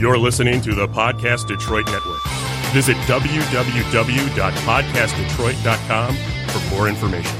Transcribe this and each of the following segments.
You're listening to the Podcast Detroit Network. Visit www.podcastdetroit.com for more information.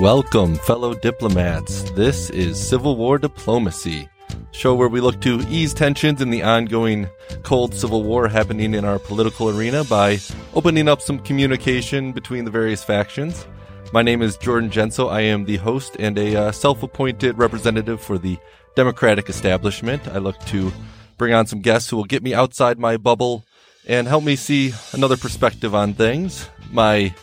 Welcome, fellow diplomats. This is Civil War Diplomacy, show where we look to ease tensions in the ongoing cold civil war happening in our political arena by opening up some communication between the various factions. My name is Jordan Genso. I am the host and a uh, self appointed representative for the Democratic establishment. I look to bring on some guests who will get me outside my bubble and help me see another perspective on things. My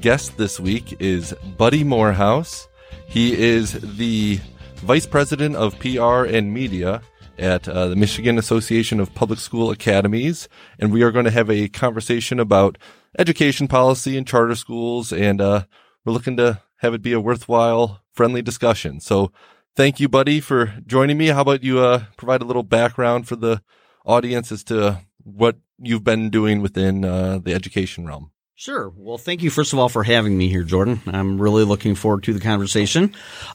guest this week is Buddy Moorehouse. He is the Vice President of PR and Media at uh, the Michigan Association of Public School Academies, and we are going to have a conversation about education policy and charter schools and uh, we're looking to have it be a worthwhile, friendly discussion. So thank you, buddy, for joining me. How about you uh, provide a little background for the audience as to what you've been doing within uh, the education realm? Sure. Well, thank you first of all for having me here, Jordan. I'm really looking forward to the conversation.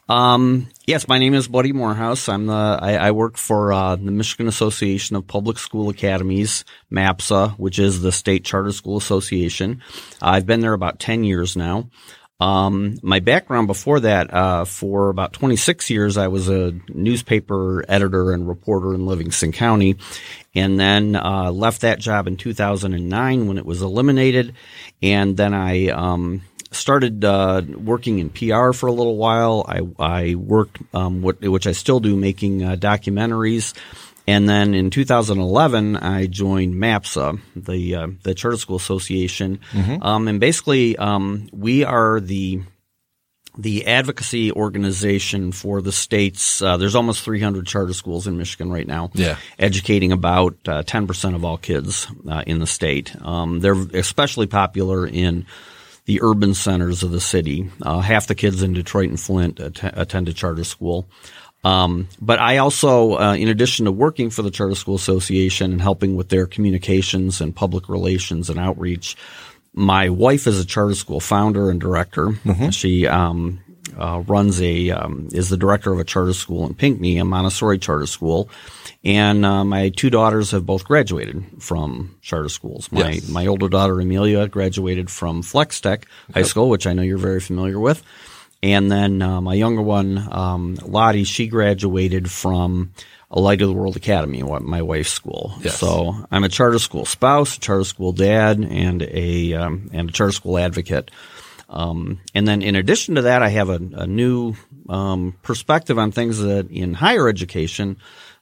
Um, yes, my name is Buddy Moorehouse. I'm the I, I work for uh, the Michigan Association of Public School Academies, MAPSA, which is the state charter school association. I've been there about ten years now. Um, my background before that, uh, for about 26 years, I was a newspaper editor and reporter in Livingston County, and then uh, left that job in 2009 when it was eliminated, and then I um, started uh, working in PR for a little while. I, I worked, um, what, which I still do, making uh, documentaries. And then in 2011, I joined MAPSA, the uh, the Charter School Association, mm-hmm. um, and basically um, we are the the advocacy organization for the states. Uh, there's almost 300 charter schools in Michigan right now. Yeah. educating about uh, 10% of all kids uh, in the state. Um, they're especially popular in the urban centers of the city. Uh, half the kids in Detroit and Flint att- attend a charter school. Um, but I also, uh, in addition to working for the Charter School Association and helping with their communications and public relations and outreach, my wife is a charter school founder and director. Mm-hmm. She um, uh, runs a um, is the director of a charter school in Pinckney, a Montessori charter school, and uh, my two daughters have both graduated from charter schools. My yes. my older daughter Amelia graduated from Flex Tech High yep. School, which I know you're very familiar with. And then uh, my younger one, um, Lottie, she graduated from a Light of the World Academy, what my wife's school. Yes. So I'm a charter school spouse, a charter school dad, and a um, and a charter school advocate. Um, and then in addition to that, I have a, a new um, perspective on things that in higher education.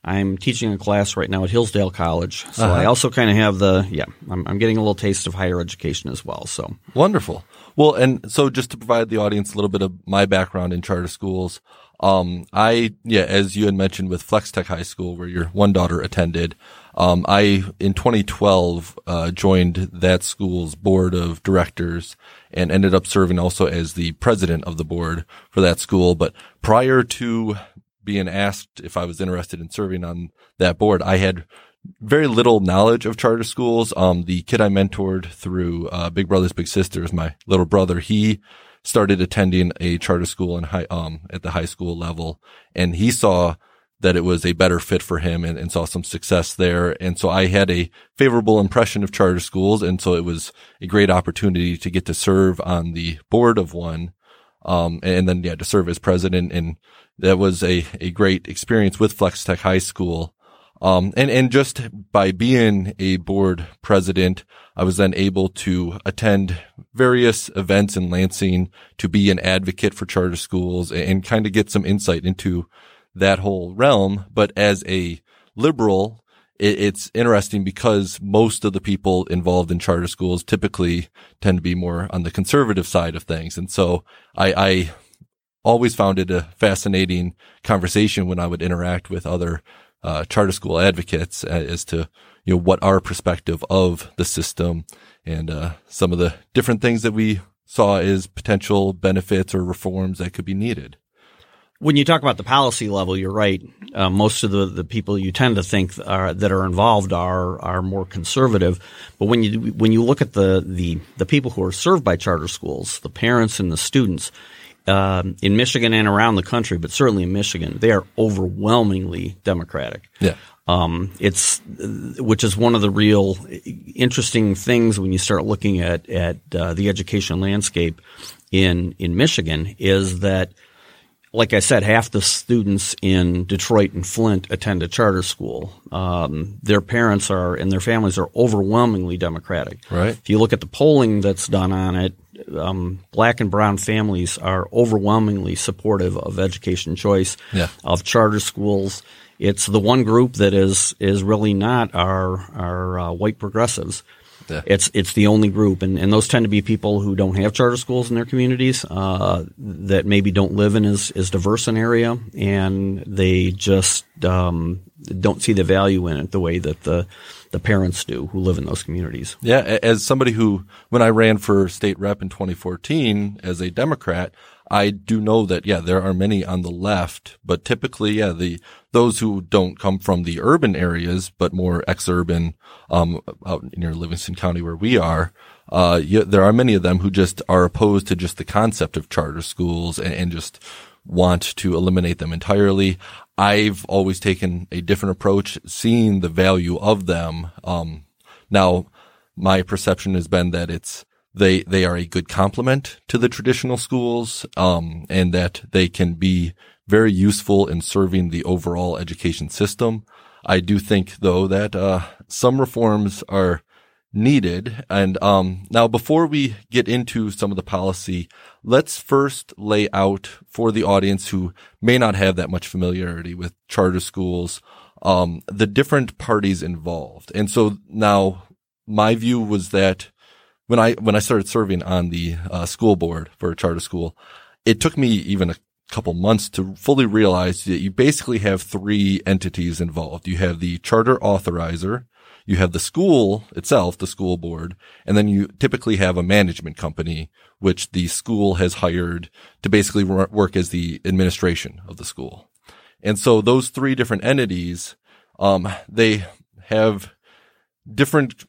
I'm teaching a class right now at Hillsdale College, so uh-huh. I also kind of have the yeah. I'm, I'm getting a little taste of higher education as well. So wonderful. Well, and so just to provide the audience a little bit of my background in charter schools, um, I, yeah, as you had mentioned with Flex Tech High School, where your one daughter attended, um, I, in 2012, uh, joined that school's board of directors and ended up serving also as the president of the board for that school. But prior to being asked if I was interested in serving on that board, I had very little knowledge of charter schools. Um, the kid I mentored through uh, Big Brothers Big Sisters, my little brother, he started attending a charter school in high um at the high school level, and he saw that it was a better fit for him and, and saw some success there. And so I had a favorable impression of charter schools, and so it was a great opportunity to get to serve on the board of one. Um, and then yeah, to serve as president. And that was a, a great experience with Flex Tech High School. Um, and, and just by being a board president, I was then able to attend various events in Lansing to be an advocate for charter schools and, and kind of get some insight into that whole realm. But as a liberal, it, it's interesting because most of the people involved in charter schools typically tend to be more on the conservative side of things. And so I, I always found it a fascinating conversation when I would interact with other uh, charter school advocates as to you know what our perspective of the system and uh, some of the different things that we saw as potential benefits or reforms that could be needed. When you talk about the policy level, you're right. Uh, most of the, the people you tend to think are, that are involved are are more conservative. But when you when you look at the, the the people who are served by charter schools, the parents and the students, um, in Michigan and around the country, but certainly in Michigan, they are overwhelmingly Democratic. Yeah. Um, it's which is one of the real interesting things when you start looking at at uh, the education landscape in in Michigan is that like I said, half the students in Detroit and Flint attend a charter school. Um, their parents are and their families are overwhelmingly Democratic. Right. If you look at the polling that's done on it, um, black and brown families are overwhelmingly supportive of education choice, Yeah. of charter schools. It's the one group that is is really not our our uh, white progressives. Yeah. It's it's the only group, and, and those tend to be people who don't have charter schools in their communities, uh, that maybe don't live in as, as diverse an area, and they just um, don't see the value in it the way that the the parents do who live in those communities. Yeah, as somebody who, when I ran for state rep in 2014 as a Democrat, I do know that, yeah, there are many on the left, but typically, yeah, the, those who don't come from the urban areas, but more ex-urban, um, out near Livingston County where we are, uh, there are many of them who just are opposed to just the concept of charter schools and, and just want to eliminate them entirely. I've always taken a different approach, seeing the value of them. Um, now my perception has been that it's, they, they are a good complement to the traditional schools, um, and that they can be very useful in serving the overall education system. I do think though that, uh, some reforms are, needed. And um, now, before we get into some of the policy, let's first lay out for the audience who may not have that much familiarity with charter schools um, the different parties involved. And so now, my view was that when I when I started serving on the uh, school board for a charter school, it took me even a couple months to fully realize that you basically have three entities involved. You have the charter authorizer, you have the school itself, the school board, and then you typically have a management company, which the school has hired to basically work as the administration of the school. And so those three different entities, um, they have different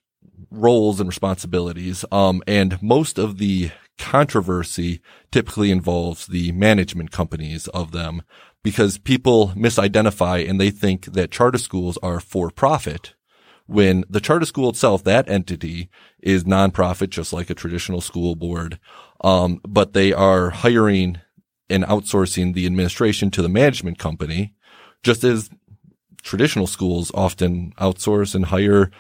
roles and responsibilities. Um, and most of the controversy typically involves the management companies of them because people misidentify and they think that charter schools are for profit when the charter school itself, that entity is nonprofit, just like a traditional school board. Um, but they are hiring and outsourcing the administration to the management company, just as traditional schools often outsource and hire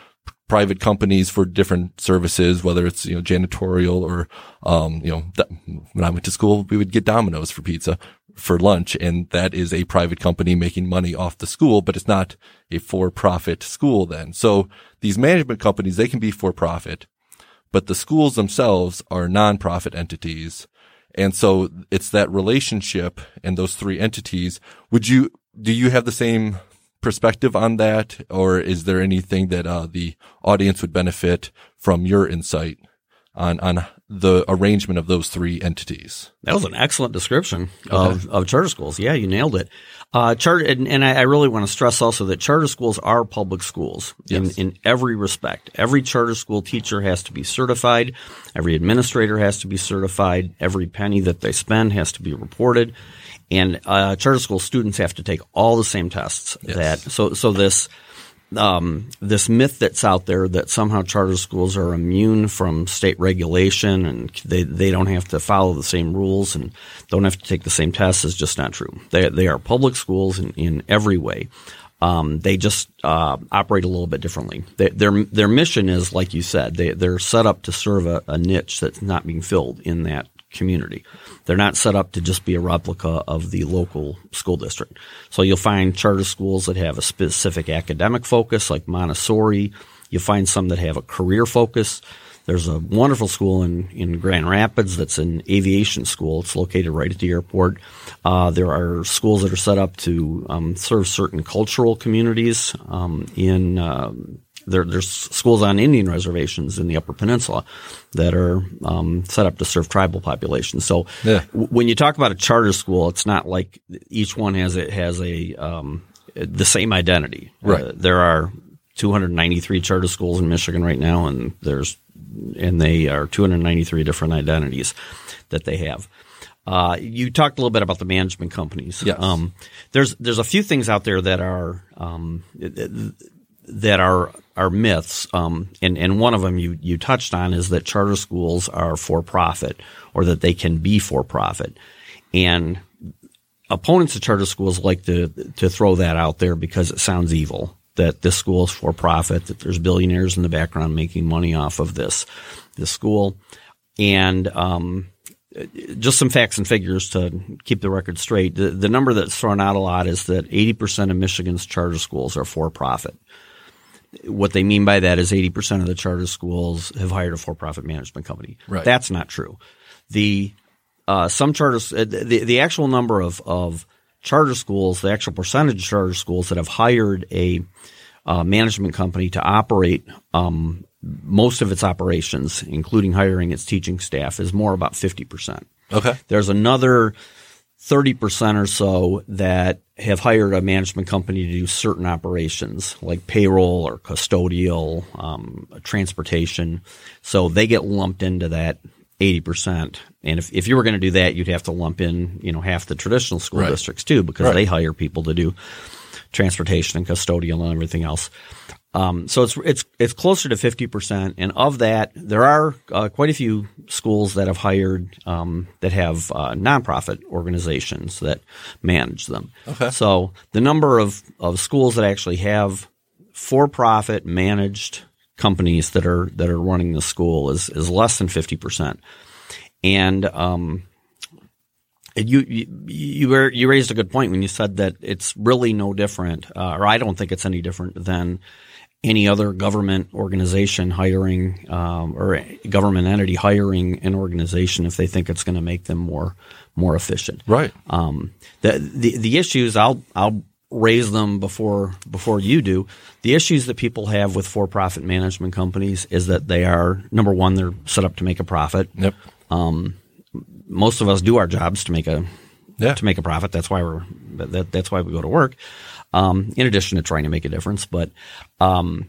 private companies for different services, whether it's, you know, janitorial or, um, you know, th- when I went to school, we would get Domino's for pizza for lunch. And that is a private company making money off the school, but it's not a for profit school then. So these management companies, they can be for profit, but the schools themselves are nonprofit entities. And so it's that relationship and those three entities. Would you, do you have the same perspective on that? Or is there anything that, uh, the audience would benefit from your insight on, on the arrangement of those three entities? That was an excellent description of, of charter schools. Yeah, you nailed it. Uh, charter, and, and I, I really want to stress also that charter schools are public schools Yes. in, in every respect. Every charter school teacher has to be certified. Every administrator has to be certified. Every penny that they spend has to be reported. And uh, charter school students have to take all the same tests. That so so this um, this myth that's out there that somehow charter schools are immune from state regulation and they, they don't have to follow the same rules and don't have to take the same tests is just not true. They, they are public schools in, in every way. Um, they just uh, operate a little bit differently. They, their their mission is, like you said, they, they're set up to serve a, a niche that's not being filled in that community. They're not set up to just be a replica of the local school district. So you'll find charter schools that have a specific academic focus, like Montessori. You'll find some that have a career focus. There's a wonderful school in, in Grand Rapids that's an aviation school. It's located right at the airport. Uh, there are schools that are set up to um, serve certain cultural communities um, in um, there, there's schools on Indian reservations in the Upper Peninsula that are um, set up to serve tribal populations. So Yeah. w- when you talk about a charter school, it's not like each one has a, has a um, the same identity. Right. Uh, there are 293 charter schools in Michigan right now, and there's and they are 293 different identities that they have. Uh, you talked a little bit about the management companies. Yes. Um, there's there's a few things out there that are um, that are are myths, um, and and one of them you you touched on is that charter schools are for profit or that they can be for profit, and opponents of charter schools like to to throw that out there because it sounds evil that this school is for profit, that there's billionaires in the background making money off of this this school, and um, just some facts and figures to keep the record straight. The, the number that's thrown out a lot is that 80% of Michigan's charter schools are for profit. What they mean by that is 80% of the charter schools have hired a for profit management company. Right. That's not true. The uh, some charters, uh, the, the actual number of, of charter schools, the actual percentage of charter schools that have hired a uh, management company to operate um, most of its operations, including hiring its teaching staff, is more about 50%. Okay. There's another 30% or so that have hired a management company to do certain operations like payroll or custodial, um, transportation. So they get lumped into that 80%. And if, if you were going to do that, you'd have to lump in, you know, half the traditional school Right. districts too, because Right. they hire people to do transportation and custodial and everything else. Um, so it's it's it's closer to fifty percent, and of that, there are uh, quite a few schools that have hired um, that have uh, nonprofit organizations that manage them. Okay. So the number of of schools that actually have for profit managed companies that are that are running the school is is less than fifty percent, and um, you you you, were, you raised a good point when you said that it's really no different, uh, or I don't think it's any different than any other government organization hiring um, or government entity hiring an organization if they think it's going to make them more more efficient. Right. Um, the, the the issues I'll I'll raise them before before you do. The issues that people have with for profit management companies is that they are number one they're set up to make a profit. Yep. Most of us do our jobs to make a Yeah. to make a profit. That's why we're that, that's why we go to work. Um, in addition to trying to make a difference, but um,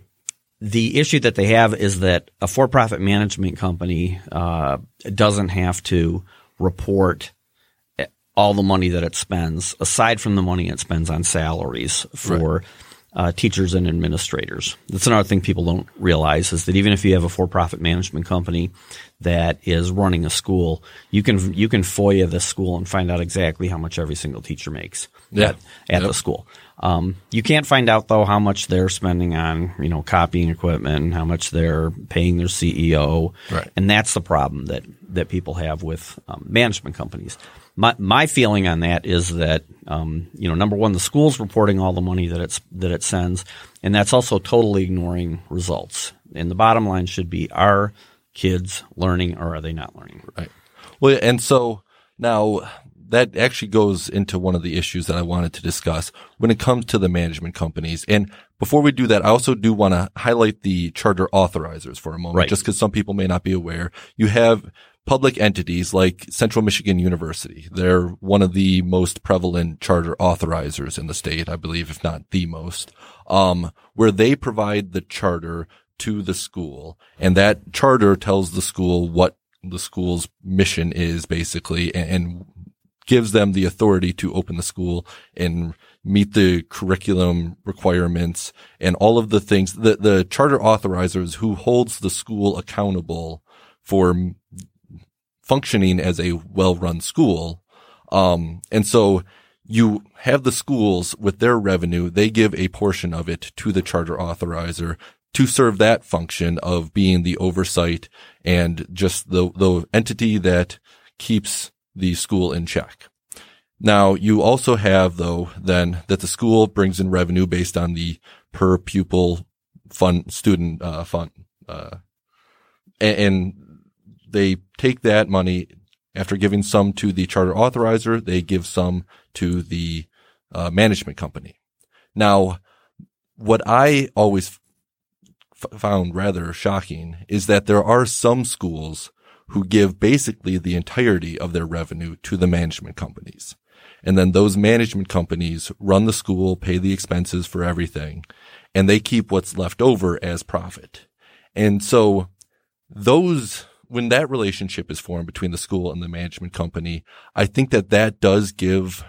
the issue that they have is that a for-profit management company uh, doesn't have to report all the money that it spends, aside from the money it spends on salaries for uh, teachers and administrators. That's another thing people don't realize is that even if you have a for-profit management company that is running a school, you can you can FOIA the school and find out exactly how much every single teacher makes Yeah. at, at the school. Um, you can't find out though how much they're spending on you know copying equipment and how much they're paying their CEO, Right. and that's the problem that that people have with um, management companies. My my feeling on that is that um, you know number one, the school's reporting all the money that it's that it sends, and that's also totally ignoring results. And the bottom line should be: Are kids learning or are they not learning? Right. Well, and so now that actually goes into one of the issues that I wanted to discuss when it comes to the management companies. And before we do that, I also do want to highlight the charter authorizers for a moment, Right. just because some people may not be aware. You have public entities like Central Michigan University. They're one of the most prevalent charter authorizers in the state, I believe, if not the most, um, where they provide the charter to the school and that charter tells the school what the school's mission is basically and, and gives them the authority to open the school and meet the curriculum requirements and all of the things the, the charter authorizers who holds the school accountable for functioning as a well-run school. Um, and so you have the schools with their revenue, they give a portion of it to the charter authorizer to serve that function of being the oversight and just the, the entity that keeps the school in check. Now you also have though then that the school brings in revenue based on the per pupil fund student uh, fund, uh, a- and they take that money after giving some to the charter authorizer, they give some to the uh, management company. Now, what I always f- found rather shocking is that there are some schools who give basically the entirety of their revenue to the management companies. And then those management companies run the school, pay the expenses for everything, and they keep what's left over as profit. And so those when that relationship is formed between the school and the management company, I think that that does give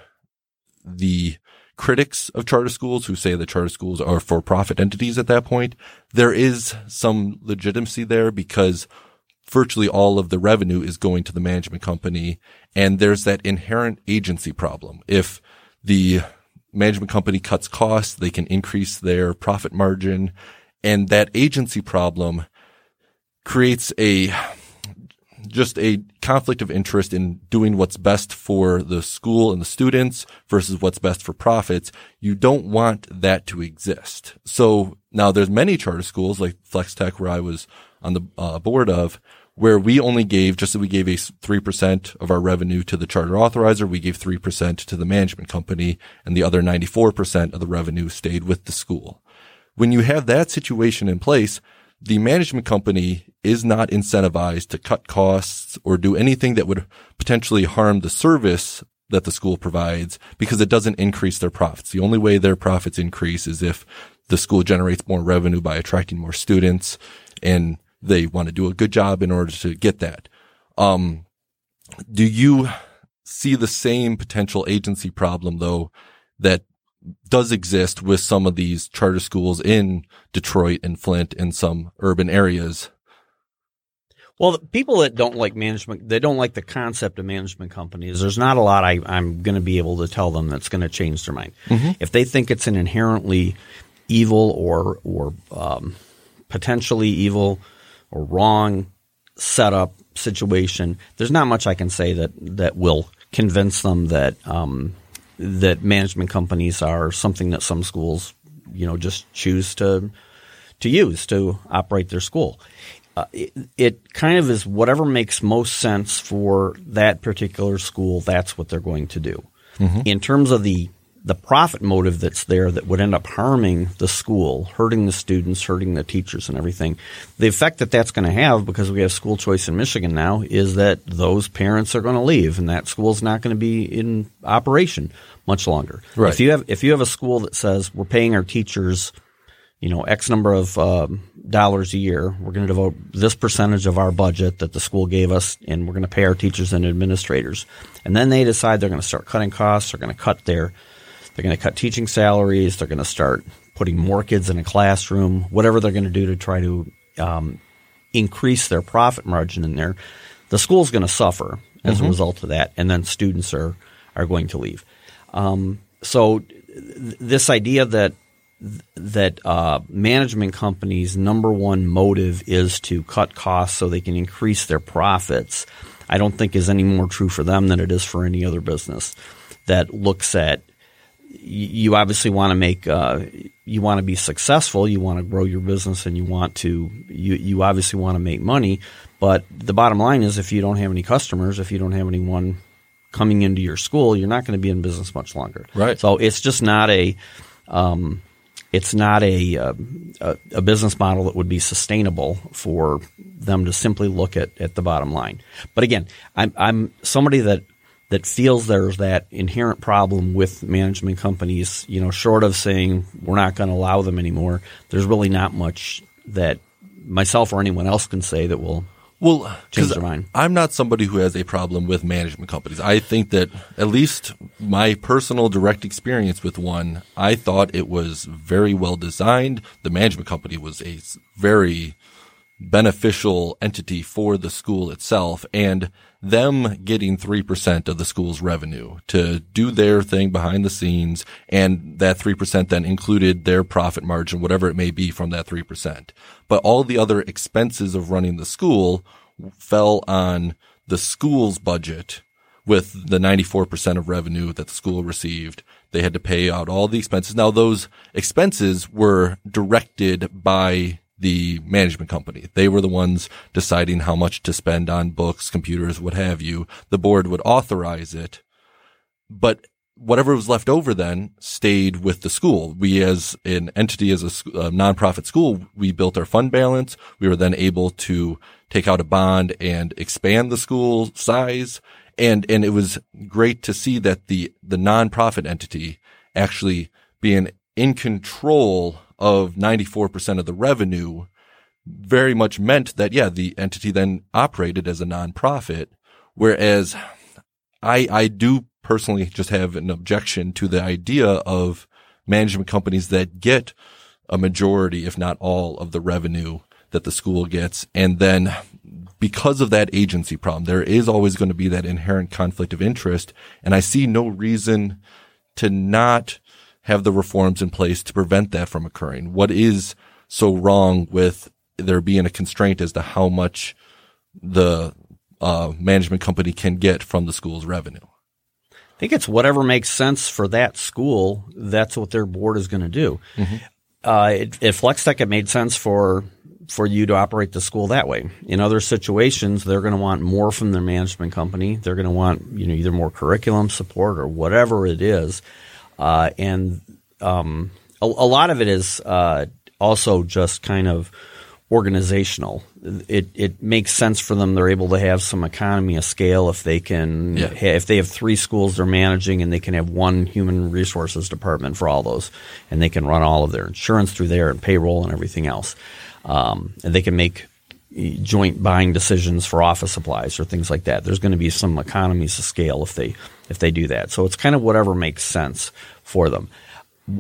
the critics of charter schools who say that charter schools are for profit entities at that point, there is some legitimacy there because virtually all of the revenue is going to the management company. And there's that inherent agency problem. If the management company cuts costs, they can increase their profit margin. And that agency problem creates a just a conflict of interest in doing what's best for the school and the students versus what's best for profits. You don't want that to exist. So now there's many charter schools like Flex Tech where I was on the uh, board of where we only gave, just as we gave a 3% of our revenue to the charter authorizer, we gave 3% to the management company and the other 94% of the revenue stayed with the school. When you have that situation in place, the management company is not incentivized to cut costs or do anything that would potentially harm the service that the school provides because it doesn't increase their profits. The only way their profits increase is if the school generates more revenue by attracting more students and they want to do a good job in order to get that. Um, do you see the same potential agency problem though that does exist with some of these charter schools in Detroit and Flint and some urban areas. Well, the people that don't like management, they don't like the concept of management companies. There's not a lot I, am going to be able to tell them that's going to change their mind. Mm-hmm. If they think it's an inherently evil or or um, potentially evil or wrong setup situation, there's not much I can say that that will convince them that um, that management companies are something that some schools, you know, just choose to to use to operate their school. Uh, it, it, kind of is whatever makes most sense for that particular school. That's what they're going to do. Mm-hmm. In terms of the the profit motive that's there that would end up harming the school, hurting the students, hurting the teachers and everything. The effect that that's going to have because we have school choice in Michigan now is that those parents are going to leave and that school's not going to be in operation much longer. Right. If you have if you have a school that says we're paying our teachers, you know, X number of um, dollars a year, we're going to devote this percentage of our budget that the school gave us, and we're going to pay our teachers and administrators. And then they decide they're going to start cutting costs. They're going to cut their they're going to cut teaching salaries. They're going to start putting more kids in a classroom, whatever they're going to do to try to um, increase their profit margin in there. The school's going to suffer as mm-hmm. a result of that, and then students are are going to leave. Um, so th- this idea that that uh, management companies' number one motive is to cut costs so they can increase their profits, I don't think is any more true for them than it is for any other business that looks at you obviously want to make uh, you want to be successful you want to grow your business and you want to you, you obviously want to make money but the bottom line is if you don't have any customers if you don't have anyone coming into your school you're not going to be in business much longer right so it's just not a um, it's not a, uh, a, a business model that would be sustainable for them to simply look at, at the bottom line. But again, I'm, I'm somebody that that feels there's that inherent problem with management companies, you know, short of saying we're not going to allow them anymore, there's really not much that myself or anyone else can say that will well, change their mind. I'm not somebody who has a problem with management companies. I think that at least my personal direct experience with one, I thought it was very well designed. The management company was a very beneficial entity for the school itself and them getting 3% of the school's revenue to do their thing behind the scenes. And that 3% then included their profit margin, whatever it may be from that 3%. But all the other expenses of running the school fell on the school's budget with the 94% of revenue that the school received. They had to pay out all the expenses. Now those expenses were directed by the management company. They were the ones deciding how much to spend on books, computers, what have you. The board would authorize it, but whatever was left over then stayed with the school. We as an entity, as a, a nonprofit school, we built our fund balance. We were then able to take out a bond and expand the school size. And, and it was great to see that the, the nonprofit entity actually being in control of 94% of the revenue very much meant that, yeah, the entity then operated as a nonprofit. Whereas I, I do personally just have an objection to the idea of management companies that get a majority, if not all of the revenue that the school gets. And then because of that agency problem, there is always going to be that inherent conflict of interest. And I see no reason to not have the reforms in place to prevent that from occurring. What is so wrong with there being a constraint as to how much the uh, management company can get from the school's revenue? I think it's whatever makes sense for that school. That's what their board is going to do. Mm-hmm. Uh, it, at FlexTech, it made sense for for you to operate the school that way. In other situations, they're going to want more from their management company. They're going to want you know either more curriculum support or whatever it is, uh, and um, a, a, lot of it is uh, also just kind of organizational. It it makes sense for them. They're able to have some economy of scale if they can yeah. ha- if they have three schools they're managing and they can have one human resources department for all those, and they can run all of their insurance through there and payroll and everything else, um, and they can make joint buying decisions for office supplies or things like that. There's going to be some economies of scale if they if they do that. So it's kind of whatever makes sense for them.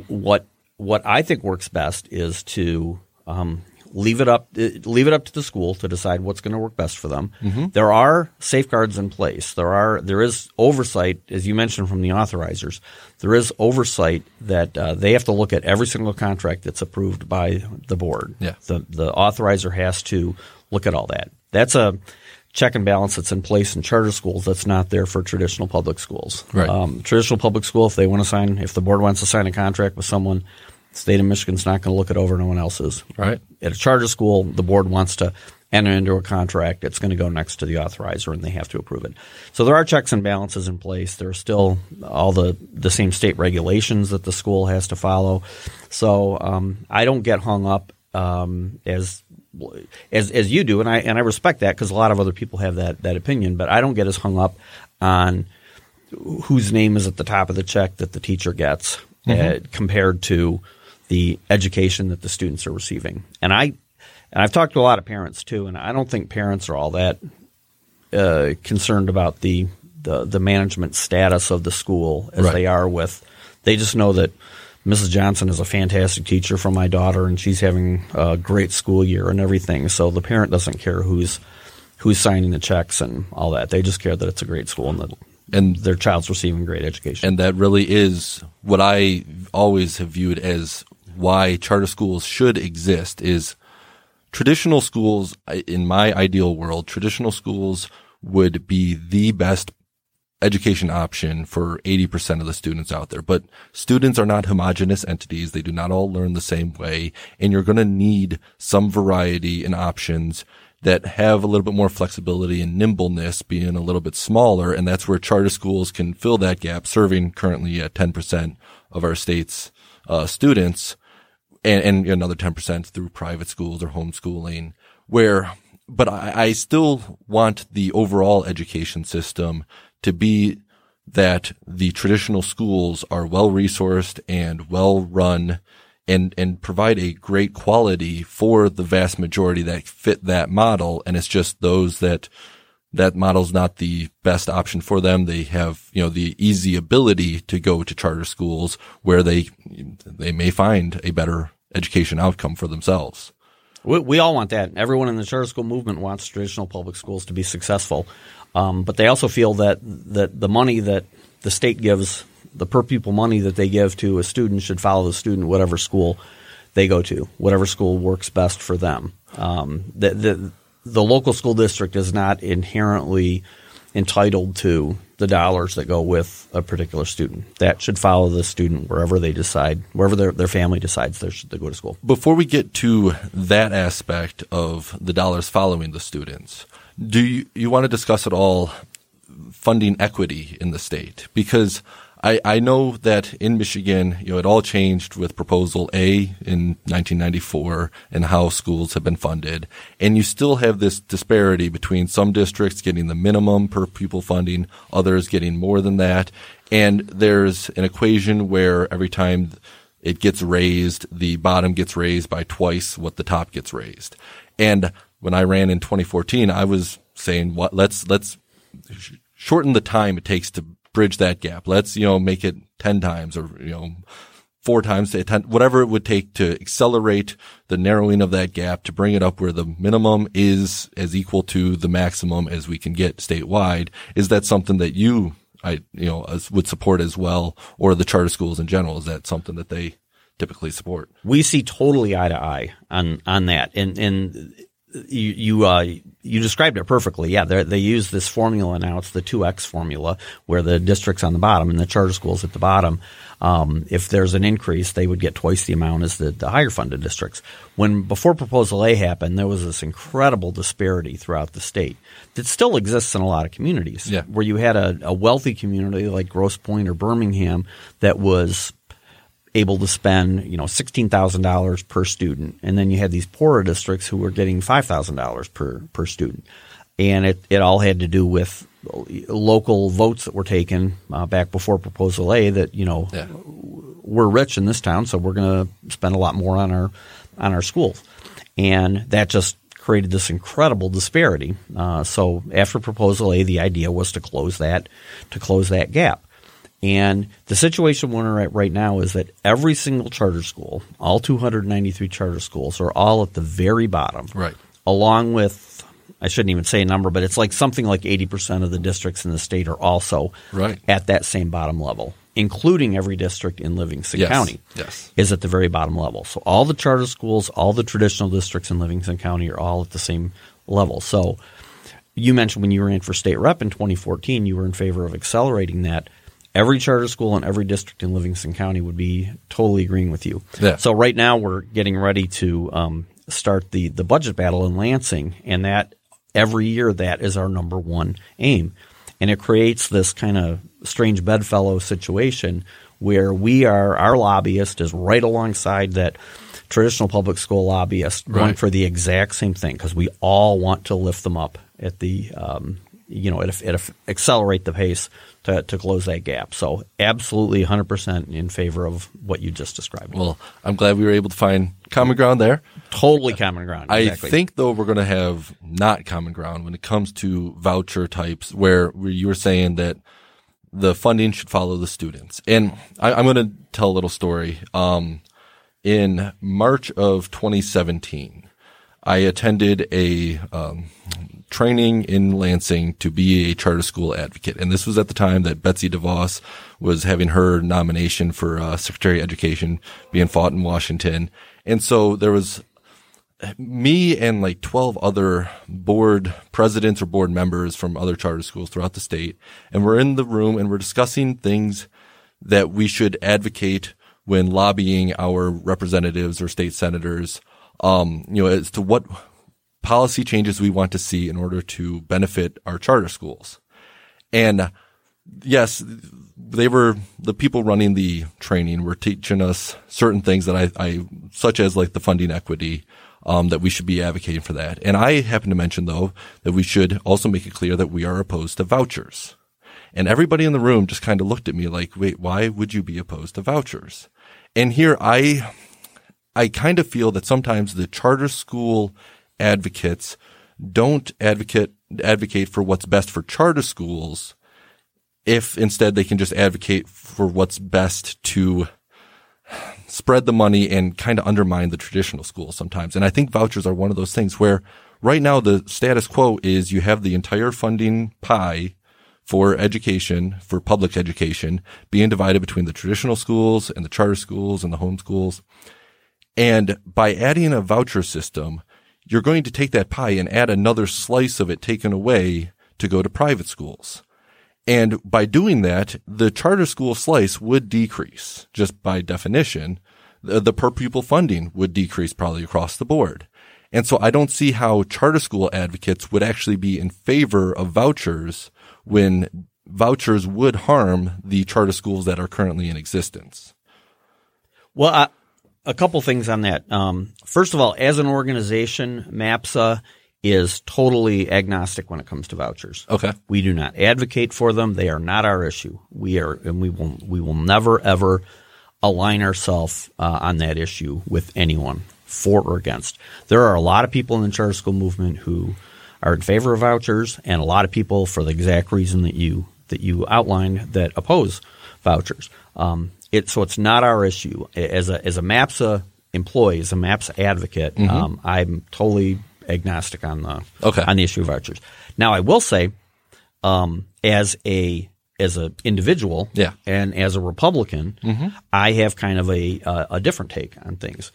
What what I think works best is to um, leave it up leave it up to the school to decide what's going to work best for them. Mm-hmm. There are safeguards in place. There are there is oversight, as you mentioned from the authorizers. There is oversight that uh, they have to look at every single contract that's approved by the board. Yeah. The the authorizer has to look at all that. That's a check and balance that's in place in charter schools that's not there for traditional public schools. Right. Um, traditional public school, if they want to sign, if the board wants to sign a contract with someone state of Michigan's not going to look it over. No one else is. Right. At a charter school, the board wants to enter into a contract. It's going to go next to the authorizer, and they have to approve it. So there are checks and balances in place. There are still all the the same state regulations that the school has to follow. So um, I don't get hung up um, as as as you do, and I and I respect that because a lot of other people have that that opinion. But I don't get as hung up on whose name is at the top of the check that the teacher gets mm-hmm. uh, compared to the education that the students are receiving. And I and I've talked to a lot of parents too, and I don't think parents are all that uh, concerned about the, the, the management status of the school as right. they are with. They just know that Mrs. Johnson is a fantastic teacher for my daughter, and she's having a great school year and everything. So the parent doesn't care who's who's signing the checks and all that. They just care that it's a great school and that and their child's receiving great education. And that really is what I always have viewed as why charter schools should exist is traditional schools in my ideal world traditional schools would be the best education option for 80% of the students out there. But students are not homogenous entities. They do not all learn the same way. And you're going to need some variety in options that have a little bit more flexibility and nimbleness being a little bit smaller. And that's where charter schools can fill that gap serving currently at 10% of our state's uh, students and, and another 10% through private schools or homeschooling where, but I, I still want the overall education system to be that the traditional schools are well resourced and well run and and provide a great quality for the vast majority that fit that model and it's just those that that model's not the best option for them. They have, you know, the easy ability to go to charter schools where they, they may find a better education outcome for themselves. We, we all want that. Everyone in the charter school movement wants traditional public schools to be successful, um, but they also feel that that the money that the state gives, the per pupil money that they give to a student, should follow the student whatever school they go to, whatever school works best for them. Um, the, the the local school district is not inherently entitled to the dollars that go with a particular student. That should follow the student wherever they decide, wherever their, their family decides they should go to school. Before we get to that aspect of the dollars following the students, do you, you want to discuss at all funding equity in the state? Because I, I know that in Michigan, you know, it all changed with Proposal A in 1994 and how schools have been funded. And you still have this disparity between some districts getting the minimum per pupil funding, others getting more than that. And there's an equation where every time it gets raised, the bottom gets raised by twice what the top gets raised. And when I ran in 2014, I was saying, what, let's, let's shorten the time it takes to bridge that gap. Let's, you know, make it 10 times or, you know, four times, whatever it would take to accelerate the narrowing of that gap to bring it up where the minimum is as equal to the maximum as we can get statewide. Is that something that you, I, you know, would support as well, or the charter schools in general? Is that something that they typically support? We see totally eye to eye on on that, and and you you uh, you described it perfectly. Yeah, they use this formula now. It's the two X formula, where the districts on the bottom and the charter schools at the bottom. Um, if there's an increase, they would get twice the amount as the, the higher funded districts. When before Proposal A happened, there was this incredible disparity throughout the state that still exists in a lot of communities. Yeah. Where you had a, a wealthy community like Grosse Pointe or Birmingham that was able to spend you know sixteen thousand dollars per student, and then you had these poorer districts who were getting five thousand dollars per per student, and it it all had to do with local votes that were taken uh, back before Proposal A that you know yeah. we're rich in this town, so we're going to spend a lot more on our on our schools, and that just created this incredible disparity. Uh, so after Proposal A, the idea was to close that to close that gap. And the situation we're at right now is that every single charter school, all 293 charter schools, are all at the very bottom. Right. Along with, I shouldn't even say a number, but it's like something like 80% of the districts in the state are also right. at that same bottom level, including every district in Livingston yes. County yes. is at the very bottom level. So all the charter schools, all the traditional districts in Livingston County are all at the same level. So you mentioned when you ran for state rep in 2014, you were in favor of accelerating that every charter school in every district in Livingston County would be totally agreeing with you. Yeah. So right now we're getting ready to um, start the the budget battle in Lansing, and that every year that is our number one aim, and it creates this kind of strange bedfellow situation where we are our lobbyist is right alongside that traditional public school lobbyist right. going for the exact same thing because we all want to lift them up at the um, you know at a, at a, accelerate the pace to, to close that gap. So absolutely 100% in favor of what you just described. Well, I'm glad we were able to find common ground there. Totally common ground. Exactly. I think though we're going to have not common ground when it comes to voucher types where, you were saying that the funding should follow the students. And I, am going to tell a little story. Um, in March of 2017, I attended a um, training in Lansing to be a charter school advocate. And this was at the time that Betsy DeVos was having her nomination for uh, Secretary of Education being fought in Washington. And so there was me and like 12 other board presidents or board members from other charter schools throughout the state. And we're in the room and we're discussing things that we should advocate when lobbying our representatives or state senators, um, you know, as to what policy changes we want to see in order to benefit our charter schools. And yes, they were the people running the training were teaching us certain things that I, I such as like the funding equity, um, that we should be advocating for that. And I happen to mention though that we should also make it clear that we are opposed to vouchers. And everybody in the room just kind of looked at me like, wait, why would you be opposed to vouchers? And here I, I kind of feel that sometimes the charter school advocates don't advocate advocate for what's best for charter schools if instead they can just advocate for what's best to spread the money and kind of undermine the traditional schools sometimes. And I think vouchers are one of those things where right now the status quo is you have the entire funding pie for education, for public education being divided between the traditional schools and the charter schools and the home schools. And by adding a voucher system, you're going to take that pie and add another slice of it taken away to go to private schools. And by doing that, the charter school slice would decrease just by definition. The, the, per pupil funding would decrease probably across the board. And so I don't see how charter school advocates would actually be in favor of vouchers when vouchers would harm the charter schools that are currently in existence. Well, I, a couple things on that. Um, first of all, as an organization, MAPSA is totally agnostic when it comes to vouchers. Okay. We do not advocate for them. They are not our issue. We are, and we will, we will never ever align ourselves uh, on that issue with anyone, for or against. There are a lot of people in the charter school movement who are in favor of vouchers, and a lot of people for the exact reason that you that you outlined that oppose vouchers. Um, it, so it's not our issue as a as a MAPSA employee, as a MAPSA advocate. Um, I'm totally agnostic on the Okay. on the issue of vouchers. Now, I will say, um, as a as an individual, Yeah. and as a Republican, I have kind of a uh, a different take on things.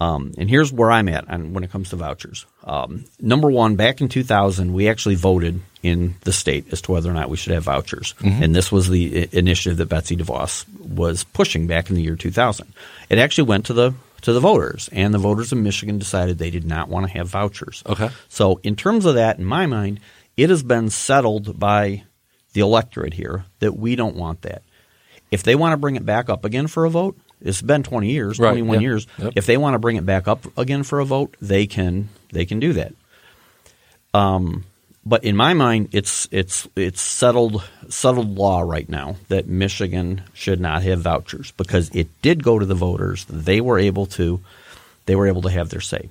Um, and here's where I'm at on when it comes to vouchers. Um, number one, back in 2000, we actually voted in the state as to whether or not we should have vouchers, and this was the initiative that Betsy DeVos was pushing back in the year 2000. It actually went to the to the voters, and the voters of Michigan decided they did not want to have vouchers. Okay. So, in terms of that, in my mind, it has been settled by the electorate here that we don't want that. If they want to bring it back up again for a vote, it's been 20 years, Right, 21 yeah, years. yep. If they want to bring it back up again for a vote, they can they can do that. Um, but in my mind, it's it's it's settled settled law right now that Michigan should not have vouchers because it did go to the voters. They were able to they were able to have their say.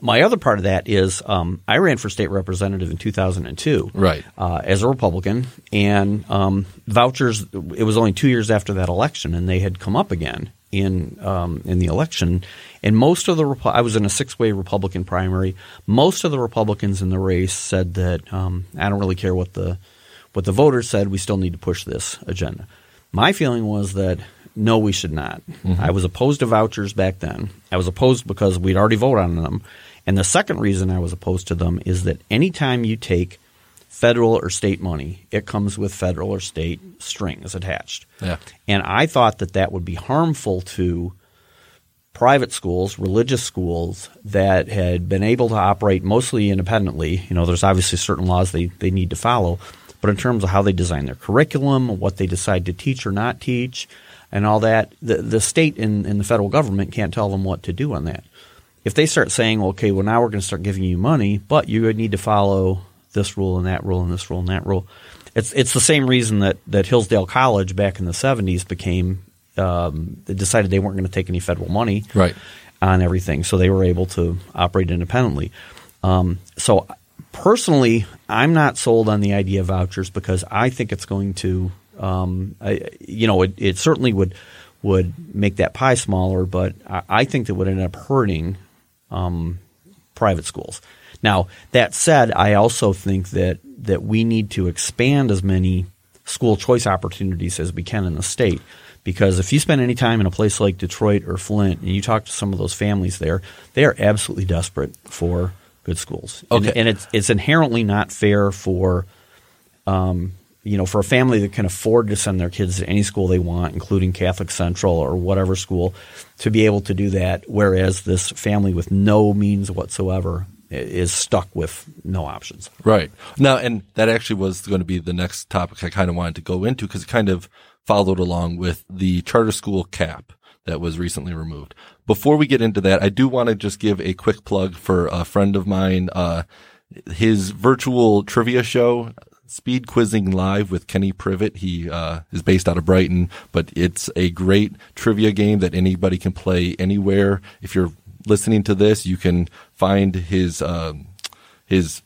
My other part of that is um, I ran for state representative in 2002 Right. uh, as a Republican, and um, vouchers. It was only two years after that election, and they had come up again in um, in the election. And most of the Repu- I was in a six way Republican primary. Most of the Republicans in the race said that um, I don't really care what the what the voters said. We still need to push this agenda. My feeling was that no, we should not. Mm-hmm. I was opposed to vouchers back then. I was opposed because we'd already voted on them. And the second reason I was opposed to them is that anytime you take federal or state money, it comes with federal or state strings attached. Yeah. And I thought that that would be harmful to private schools, religious schools that had been able to operate mostly independently. You know, there's obviously certain laws they, they need to follow, but in terms of how they design their curriculum, what they decide to teach or not teach, and all that, the, the state and, and the federal government can't tell them what to do on that. If they start saying, okay, well, now we're going to start giving you money, but you would need to follow this rule and that rule and this rule and that rule. It's it's the same reason that, that Hillsdale College back in the 70s became um, they decided they weren't going to take any federal money Right. on everything, so they were able to operate independently. Um, so personally, I'm not sold on the idea of vouchers because I think it's going to, um, I, you know, it, it certainly would would make that pie smaller, but I, I think that would end up hurting um, private schools. Now that said, I also think that that we need to expand as many school choice opportunities as we can in the state. Because if you spend any time in a place like Detroit or Flint and you talk to some of those families there, they are absolutely desperate for good schools. And- Okay. And, it's it's inherently not fair for um, you know, for a family that can afford to send their kids to any school they want, including Catholic Central or whatever school, to be able to do that, whereas this family with no means whatsoever is stuck with no options. Right. Now, and that actually was going to be the next topic I kind of wanted to go into because it kind of followed along with the charter school cap that was recently removed. Before we get into that, I do want to just give a quick plug for a friend of mine, uh, his virtual trivia show, Speed Quizzing Live with Kenny Privet. He uh, is based out of Brighton, but it's a great trivia game that anybody can play anywhere. If you're listening to this, you can find his um, his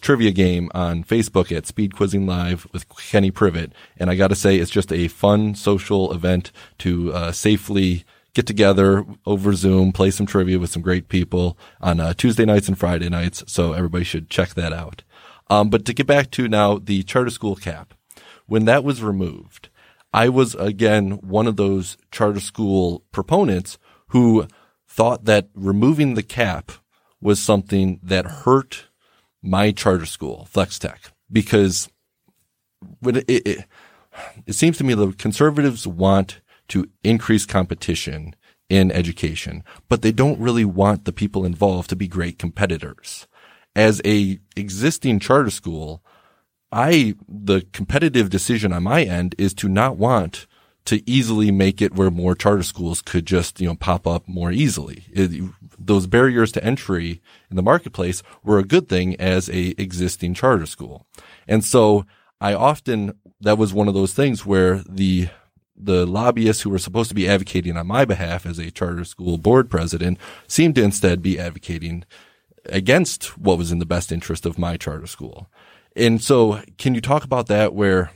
trivia game on Facebook at Speed Quizzing Live with Kenny Privet. And I got to say, it's just a fun social event to uh, safely get together over Zoom, play some trivia with some great people on uh, Tuesday nights and Friday nights. So everybody should check that out. Um, but to get back to now the charter school cap, when that was removed, I was again one of those charter school proponents who thought that removing the cap was something that hurt my charter school, Flex Tech, because when it, it, it seems to me the conservatives want to increase competition in education, but they don't really want the people involved to be great competitors. As a existing charter school, I, the competitive decision on my end is to not want to easily make it where more charter schools could just, you know, pop up more easily. It, those barriers to entry in the marketplace were a good thing as a existing charter school. And so I often, that was one of those things where the the lobbyists who were supposed to be advocating on my behalf as a charter school board president seemed to instead be advocating against what was in the best interest of my charter school. And so can you talk about that where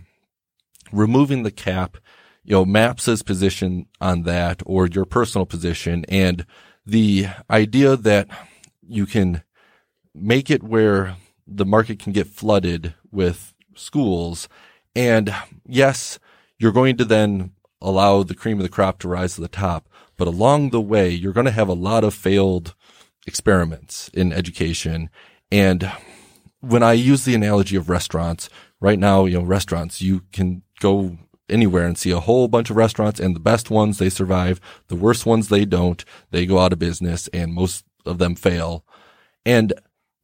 removing the cap, you know, MAPS's position on that or your personal position and the idea that you can make it where the market can get flooded with schools. And yes, you're going to then allow the cream of the crop to rise to the top. But along the way, you're going to have a lot of failed experiments in education. And when I use the analogy of restaurants, right now, you know, restaurants, you can go anywhere and see a whole bunch of restaurants and the best ones they survive, the worst ones they don't, they go out of business and most of them fail. And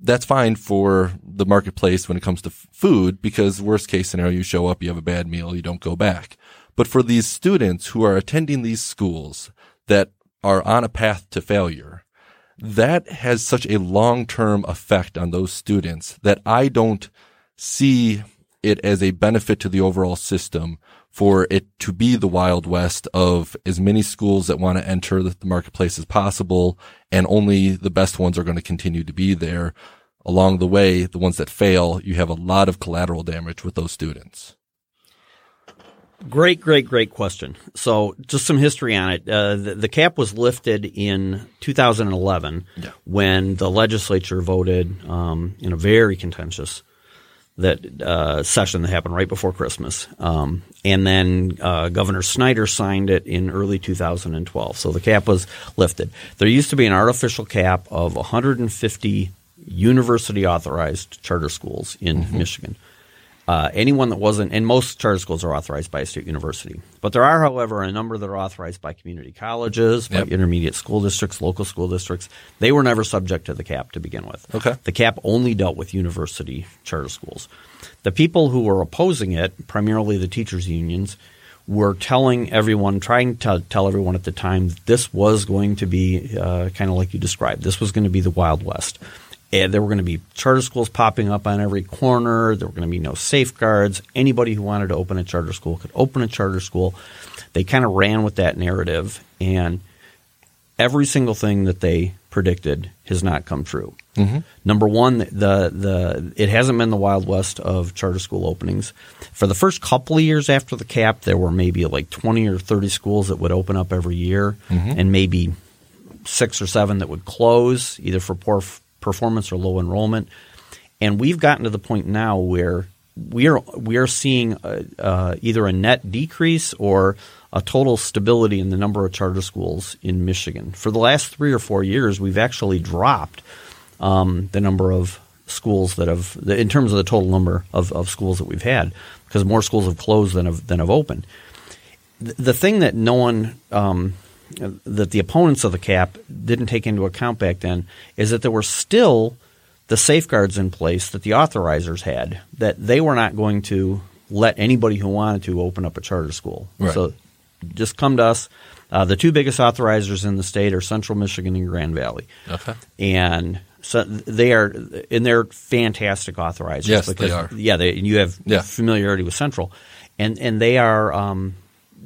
that's fine for the marketplace when it comes to food because worst case scenario, you show up, you have a bad meal, you don't go back. But for these students who are attending these schools that are on a path to failure, that has such a long-term effect on those students that I don't see it as a benefit to the overall system for it to be the Wild West of as many schools that want to enter the marketplace as possible. And only the best ones are going to continue to be there. Along the way, the ones that fail, you have a lot of collateral damage with those students. Great, great, great question. So, just some history on it. Uh, the, the, cap was lifted in 2011 yeah. when the legislature voted um, in a very contentious that uh, session that happened right before Christmas, um, and then uh, Governor Snyder signed it in early 2012. So the cap was lifted. There used to be an artificial cap of 150 university authorized charter schools in mm-hmm. Michigan. Uh, anyone that wasn't, and most charter schools are authorized by a state university. But there are, however, a number that are authorized by community colleges, by yep. intermediate school districts, local school districts. They were never subject to the cap to begin with. Okay. The cap only dealt with university charter schools. The people who were opposing it, primarily the teachers' unions, were telling everyone, trying to tell everyone at the time, this was going to be uh, kind of like you described. This was going to be the Wild West. And there were going to be charter schools popping up on every corner. There were going to be no safeguards. Anybody who wanted to open a charter school could open a charter school. They kind of ran with that narrative, and every single thing that they predicted has not come true. Mm-hmm. Number one, the the it hasn't been the wild west of charter school openings. For the first couple of years after the cap, there were maybe like twenty or thirty schools that would open up every year, mm-hmm. and maybe six or seven that would close either for poor performance or low enrollment. And we've gotten to the point now where we are we are seeing a, uh, either a net decrease or a total stability in the number of charter schools in Michigan. For the last three or four years, we've actually dropped um, the number of schools that have, in terms of the total number of, of schools that we've had, because more schools have closed than have than have opened. The, the thing that no one um, that the opponents of the cap didn't take into account back then is that there were still the safeguards in place that the authorizers had that they were not going to let anybody who wanted to open up a charter school. Right. So just come to us. Uh, the two biggest authorizers in the state are Central Michigan and Grand Valley. Okay. And so they are, and they're fantastic authorizers. Yes, because, they are. Yeah, they, you have yeah. familiarity with Central, and and they are um,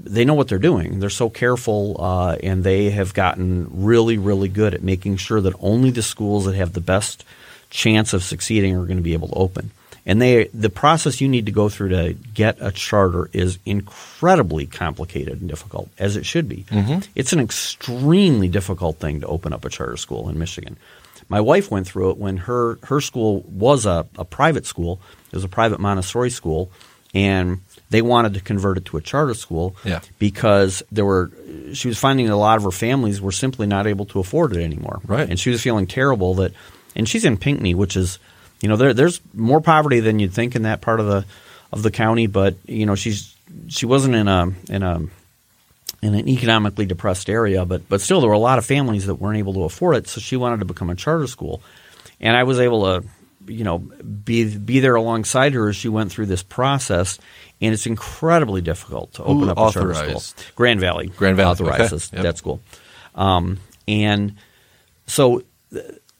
they know what they're doing. They're so careful, uh, and they have gotten really, really good at making sure that only the schools that have the best chance of succeeding are going to be able to open. And they, the process you need to go through to get a charter is incredibly complicated and difficult, as it should be. Mm-hmm. It's an extremely difficult thing to open up a charter school in Michigan. My wife went through it when her her school was a, a private school. It was a private Montessori school, and they wanted to convert it to a charter school yeah. because there were she was finding a lot of her families were simply not able to afford it anymore. Right. And she was feeling terrible that and she's in Pinckney, which is you know, there, there's more poverty than you'd think in that part of the of the county, but you know, she's she wasn't in a in a in an economically depressed area, but but still there were a lot of families that weren't able to afford it, so she wanted to become a charter school. And I was able to you know be be there alongside her as she went through this process and it's incredibly difficult to open up a charter school. Grand Valley, Grand Valley authorizes okay. yep. that school, um, and so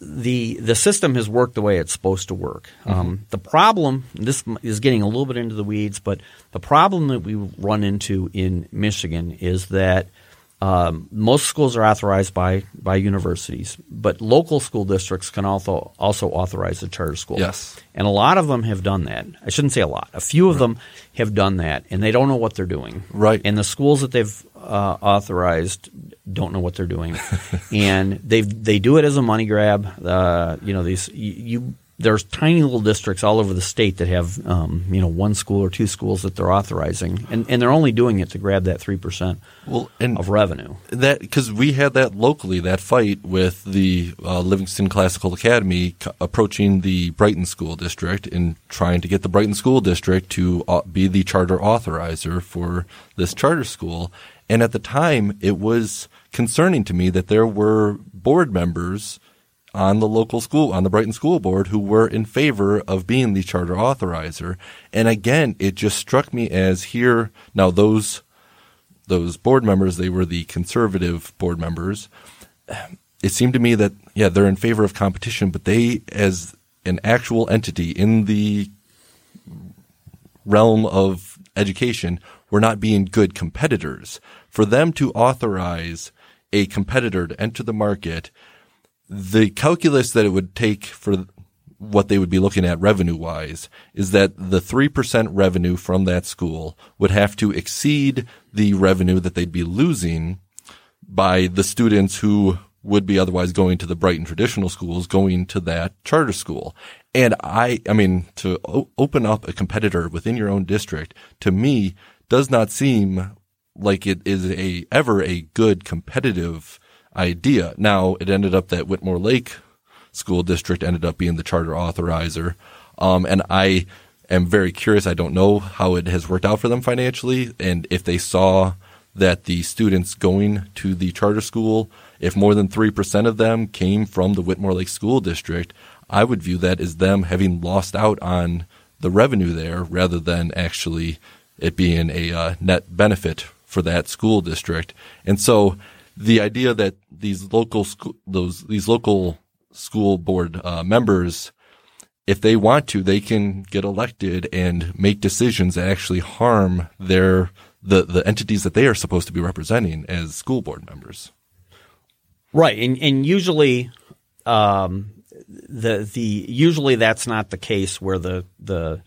the the system has worked the way it's supposed to work. Um, the problem this is getting a little bit into the weeds, but the problem that we run into in Michigan is that um, most schools are authorized by by universities, but local school districts can also also authorize a charter school. Yes. and a lot of them have done that. I shouldn't say a lot. A few of them have done that, and they don't know what they're doing. Right. And the schools that they've uh, authorized don't know what they're doing, and they they do it as a money grab. Uh, you know, these you, you there's tiny little districts all over the state that have um, you know one school or two schools that they're authorizing, and and they're only doing it to grab that three percent Well, of revenue. that because we had that locally that fight with the uh, Livingston Classical Academy c- approaching the Brighton School District and trying to get the Brighton School District to uh, be the charter authorizer for this charter school. And at the time, it was concerning to me that there were board members on the local school, on the Brighton School Board, who were in favor of being the charter authorizer. And again, it just struck me as here now those those board members, they were the conservative board members. It seemed to me that yeah, they're in favor of competition, but they, as an actual entity in the realm of education, were not being good competitors. For them to authorize a competitor to enter the market, the calculus that it would take for what they would be looking at revenue wise is that the 3% revenue from that school would have to exceed the revenue that they'd be losing by the students who would be otherwise going to the Brighton traditional schools going to that charter school. And I, I mean, to o- open up a competitor within your own district to me does not seem like it is a ever a good competitive idea. Now it ended up that Whitmore Lake School District ended up being the charter authorizer, um, and I am very curious. I don't know how it has worked out for them financially, and if they saw that the students going to the charter school, if more than three percent of them came from the Whitmore Lake School District, I would view that as them having lost out on the revenue there, rather than actually it being a uh, net benefit for that school district. And so the idea that these local school, those, these local school board uh, members, if they want to, they can get elected and make decisions that actually harm their, the, the entities that they are supposed to be representing as school board members. Right, and and usually, um, the the usually that's not the case where the the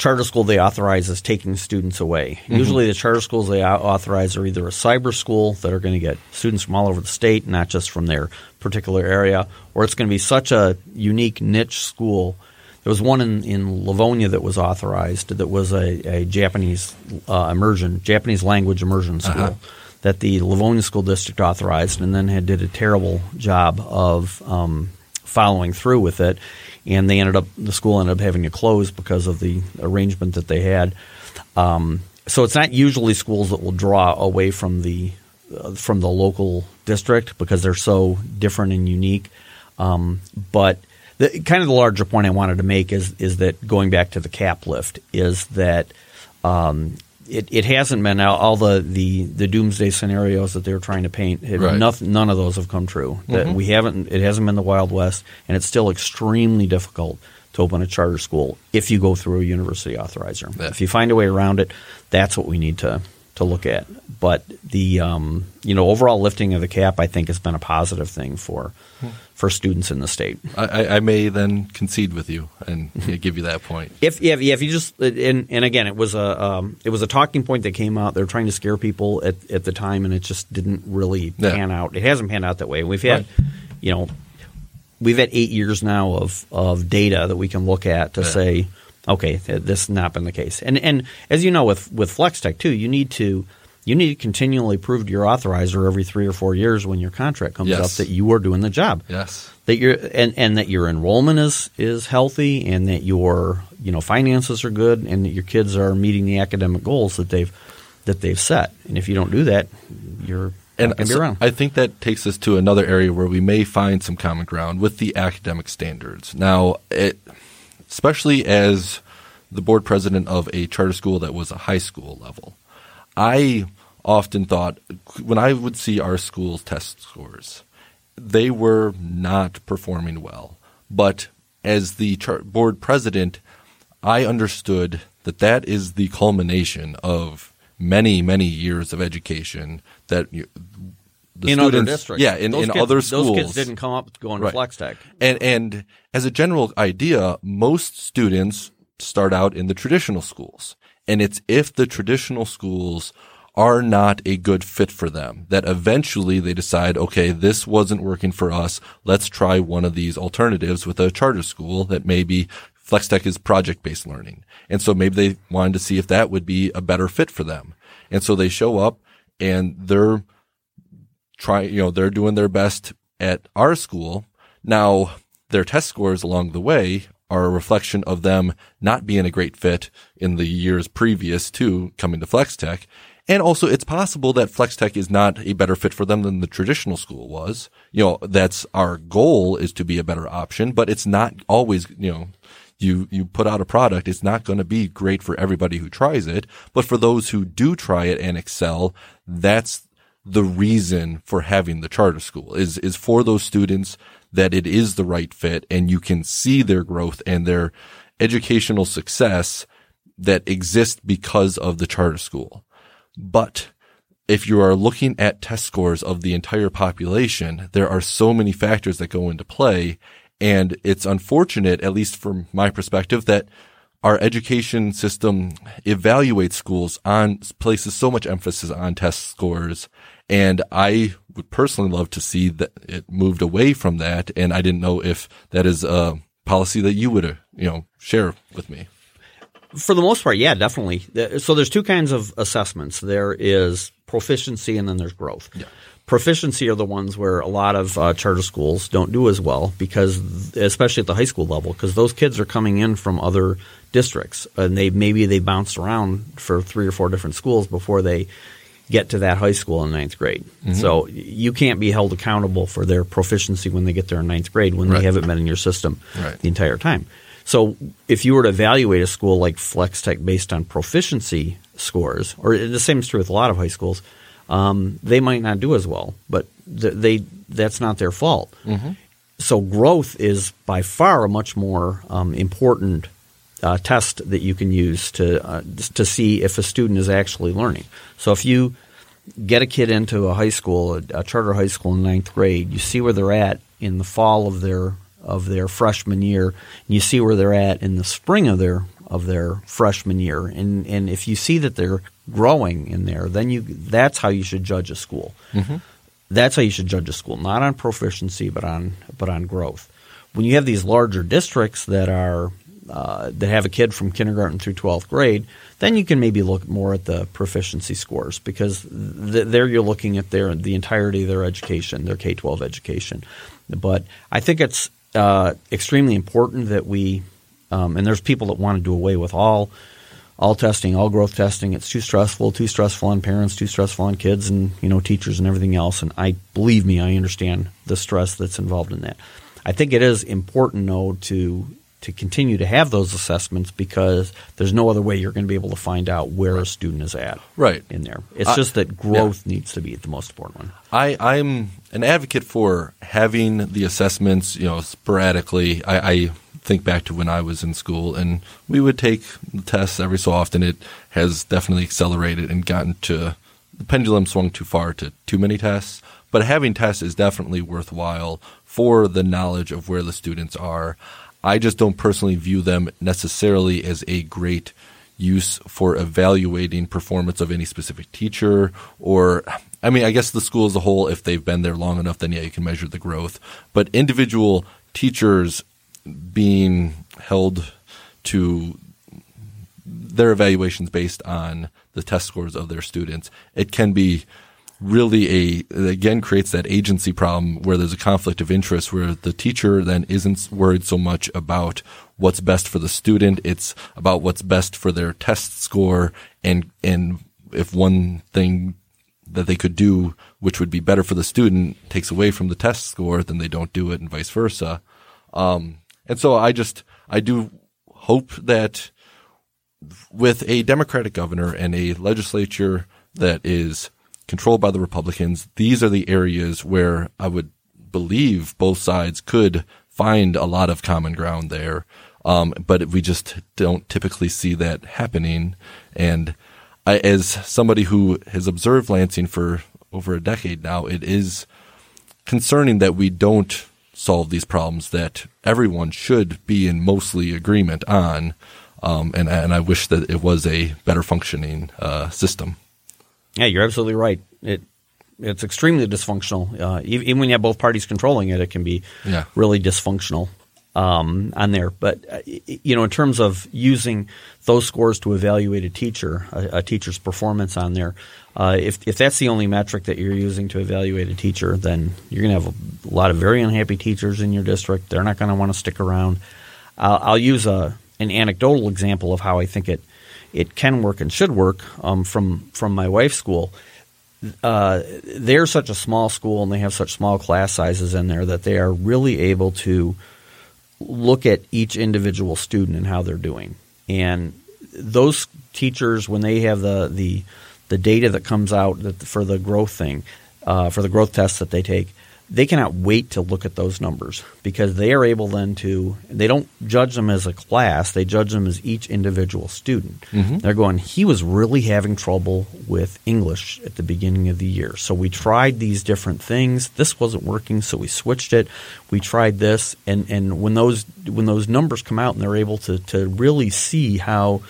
charter school they authorize is taking students away. Usually, the charter schools they authorize are either a cyber school that are going to get students from all over the state, not just from their particular area, or it's going to be such a unique niche school. There was one in, in Livonia that was authorized that was a, a Japanese uh, immersion, Japanese language immersion school that the Livonia School District authorized, and then had did a terrible job of um, following through with it. And they ended up the school ended up having to close because of the arrangement that they had. Um, so it's not usually schools that will draw away from the uh, from the local district because they're so different and unique. Um, but the kind of the larger point I wanted to make is is that going back to the cap lift is that um, it, it hasn't been all, all the, the, the doomsday scenarios that they were trying to paint. Have Right. nothing, none of those have come true. That we haven't. It hasn't been the Wild West, and it's still extremely difficult to open a charter school if you go through a university authorizer. Yeah. If you find a way around it, that's what we need to to look at. But the um, you know overall lifting of the cap, I think, has been a positive thing for for students in the state. I, I, I may then concede with you and give you that point. If yeah, if you just and and again, it was a um, it was a talking point that came out. They were trying to scare people at, at the time, and it just didn't really Yeah. pan out. It hasn't panned out that way. We've had, Right. you know, we've had eight years now of of data that we can look at to Yeah. say, okay, this has not been the case. And and as you know, with with FlexTech too, you need to. You need to continually prove to your authorizer every three or four years when your contract comes Yes. up that you are doing the job Yes. that your and, and that your enrollment is is healthy and that your you know finances are good and that your kids are meeting the academic goals that they've that they've set. And if you don't do that, you're And not so be around. I think that takes us to another area where we may find some common ground with the academic standards. Now, it, especially as the board president of a charter school that was a high school level, I often thought when I would see our school's test scores, they were not performing well. But as the board president, I understood that that is the culmination of many, many years of education that you, the in students, other districts. yeah, in, Those in kids- other schools, Those kids didn't come up going to Right. Flex Tech. and and as a general idea, most students start out in the traditional schools. And it's if the traditional schools are not a good fit for them that eventually they decide, okay, this wasn't working for us. Let's try one of these alternatives with a charter school that maybe FlexTech is project based learning. And so maybe they wanted to see if that would be a better fit for them. And so they show up and they're trying, you know, they're doing their best at our school. Now, their test scores along the way are a reflection of them not being a great fit in the years previous to coming to FlexTech. And also, it's possible that FlexTech is not a better fit for them than the traditional school was. You know, that's our goal is to be a better option, but it's not always, you know, you, you put out a product, it's not going to be great for everybody who tries it. But for those who do try it and excel, that's the reason for having the charter school is, is for those students that it is the right fit and you can see their growth and their educational success that exist because of the charter school. But if you are looking at test scores of the entire population, there are so many factors that go into play. And it's unfortunate, at least from my perspective, that our education system evaluates schools on places so much emphasis on test scores. And I would personally love to see that it moved away from that. And I didn't know if that is a policy that you would, uh, you know, share with me. For the most part, yeah, definitely. So there's two kinds of assessments. There is proficiency and then there's growth. Proficiency are the ones where a lot of uh, charter schools don't do as well because, especially at the high school level, because those kids are coming in from other districts and they maybe they bounced around for three or four different schools before they get to that high school in ninth grade. So you can't be held accountable for their proficiency when they get there in ninth grade when Right. they haven't been in your system Right. the entire time. So if you were to evaluate a school like Flex Tech based on proficiency scores, or the same is true with a lot of high schools, um, they might not do as well, but th- they that's not their fault. So growth is by far a much more um, important uh, test that you can use to uh, to see if a student is actually learning. So if you get a kid into a high school, a, a charter high school in ninth grade, you see where they're at in the fall of their of their freshman year, and you see where they're at in the spring of their of their freshman year, and and if you see that they're growing in there, then you that's how you should judge a school. That's how you should judge a school, not on proficiency, but on but on growth. When you have these larger districts that are uh, that have a kid from kindergarten through twelfth grade, then you can maybe look more at the proficiency scores because th- there you're looking at their the entirety of their education, their K twelve education. But I think it's uh, extremely important that we, um, and there's people that want to do away with all all testing, all growth testing. It's too stressful, too stressful on parents, too stressful on kids and, you know, teachers and everything else. And I believe me, I understand the stress that's involved in that. I think it is important though to to continue to have those assessments because there's no other way you're going to be able to find out where a student is at Right. in there. It's I- just that growth needs to be the most important one. I, I'm an advocate for having the assessments, you know, sporadically. I, I think back to when I was in school and we would take tests every so often. It has definitely accelerated and gotten to the pendulum swung too far to too many tests. But having tests is definitely worthwhile for the knowledge of where the students are. I just don't personally view them necessarily as a great use for evaluating performance of any specific teacher or I mean I guess the school as a whole if they've been there long enough then yeah you can measure the growth. But individual teachers being held to their evaluations based on the test scores of their students it can be really a again creates that agency problem where there's a conflict of interest where the teacher then isn't worried so much about what's best for the student. It's about what's best for their test score and and if one thing that they could do which would be better for the student takes away from the test score then they don't do it and vice versa. Um, and so i just i do hope that with a Democratic governor and a legislature that is controlled by the Republicans, these are the areas where I would believe both sides could find a lot of common ground there. Um, but we just don't typically see that happening. And I, as somebody who has observed Lansing for over a decade now, it is concerning that we don't solve these problems that everyone should be in mostly agreement on. Um, and, and I wish that it was a better functioning uh, system. Yeah, you're absolutely right. It it's extremely dysfunctional. Uh, even when you have both parties controlling it, it can be Yeah. really dysfunctional um, on there. But uh, you know, in terms of using those scores to evaluate a teacher, a, a teacher's performance on there, uh, if if that's the only metric that you're using to evaluate a teacher, then you're going to have a lot of very unhappy teachers in your district. They're not going to want to stick around. I'll, I'll use a an anecdotal example of how I think it it can work and should work um, from from my wife's school uh, they're such a small school and they have such small class sizes in there that they are really able to look at each individual student and how they're doing. And those teachers, when they have the the, the data that comes out that for the growth thing, uh, for the growth tests that they take, they cannot wait to look at those numbers because they are able then to they don't judge them as a class they judge them as each individual student. Mm-hmm. They're going he was really having trouble with english at the beginning of the year. So we tried these different things. This wasn't working so we switched it. We tried this. And and when those when those numbers come out and they're able to to really see how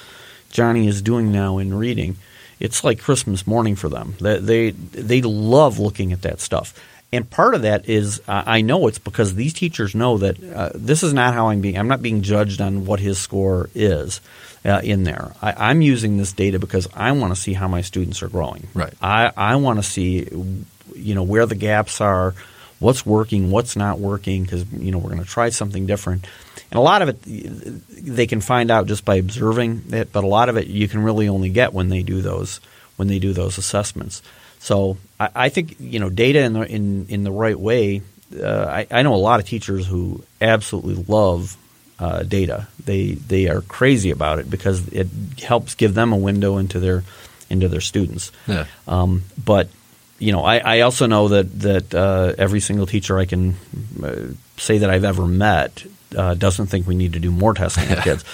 johnny is doing now in reading it's like Christmas morning for them. They they, they love looking at that stuff. And part of that is uh, I know it's because these teachers know that uh, this is not how I'm being. I'm not being judged on what his score is uh, in there. I, I'm using this data because I want to see how my students are growing. Right. I, I want to see, you know, where the gaps are, what's working, what's not working, because you know we're going to try something different. And a lot of it they can find out just by observing it, but a lot of it you can really only get when they do those when they do those assessments. So I, I think you know data in the in, in the right way. Uh, I, I know a lot of teachers who absolutely love uh, data. They they are crazy about it because it helps give them a window into their into their students. Yeah. Um, but you know, I, I also know that that uh, every single teacher I can uh, say that I've ever met uh, doesn't think we need to do more testing with kids.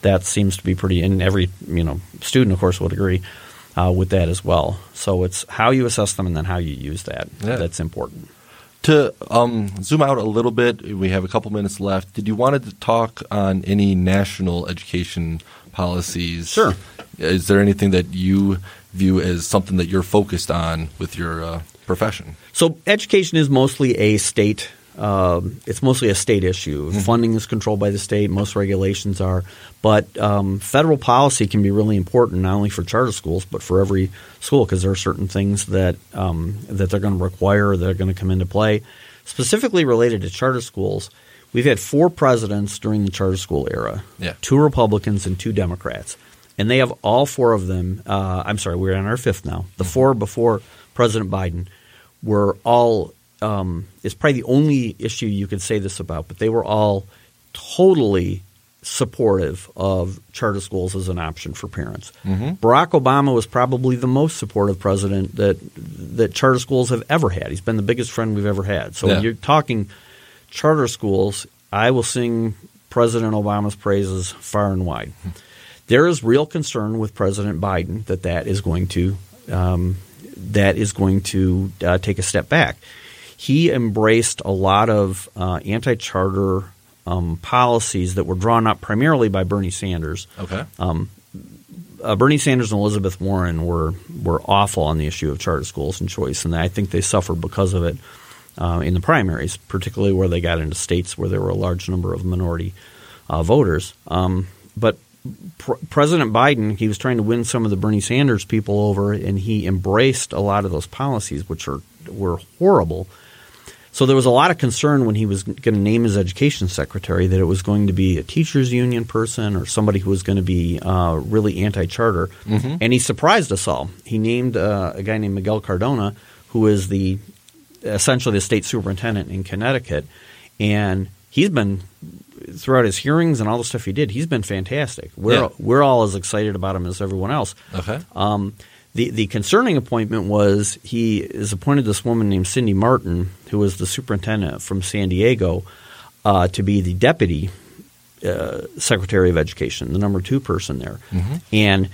That seems to be pretty, and every you know student, of course, would agree uh, with that as well. So it's how you assess them and then how you use that Yeah. that's important. To um, zoom out a little bit, we have a couple minutes left. Did you wanted to talk on any national education policies? Sure. Is there anything that you view as something that you're focused on with your uh, profession? So education is mostly a state. Um, it's mostly a state issue. Mm-hmm. Funding is controlled by the state. Most regulations are, but um, federal policy can be really important not only for charter schools but for every school because there are certain things that um, that they're going to require that are going to come into play. Specifically related to charter schools, we've had four presidents during the charter school era. Yeah. Two Republicans and two Democrats, and they have all four of them. Uh, I'm sorry, we're on our fifth now. The four before President Biden were all. Um, it's probably the only issue you could say this about, but they were all totally supportive of charter schools as an option for parents. Barack Obama was probably the most supportive president that that charter schools have ever had. He's been the biggest friend we've ever had. So Yeah. when you're talking charter schools, I will sing President Obama's praises far and wide. There is real concern with President Biden that that is going to um, that is going to uh, take a step back. He embraced a lot of uh, anti-charter um, policies that were drawn up primarily by Bernie Sanders Okay. uh, Bernie Sanders and Elizabeth Warren were were awful on the issue of charter schools and choice, and I think they suffered because of it uh, in the primaries, particularly where they got into states where there were a large number of minority uh, voters. Um, but pr- President Biden, he was trying to win some of the Bernie Sanders people over, and he embraced a lot of those policies, which are were horrible. So there was a lot of concern when he was going to name his education secretary that it was going to be a teachers union person or somebody who was going to be uh, really anti-charter. And he surprised us all. He named uh, a guy named Miguel Cardona, who is the essentially the state superintendent in Connecticut, and he's been throughout his hearings and all the stuff he did. He's been fantastic. We're Yeah. we're all as excited about him as everyone else. Okay. Um, the the concerning appointment was he is appointed this woman named Cindy Marten, who was the superintendent from San Diego, uh, to be the deputy uh, secretary of education, the number two person there, and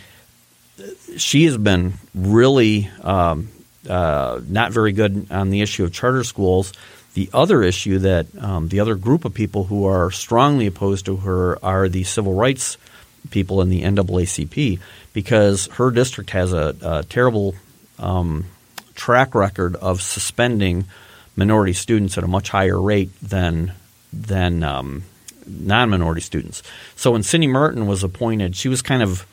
she has been really um, uh, not very good on the issue of charter schools. The other issue that um, the other group of people who are strongly opposed to her are the civil rights people in the NAACP because her district has a, a terrible um, track record of suspending minority students at a much higher rate than than um, non-minority students. So when Cindy Marten was appointed, she was kind of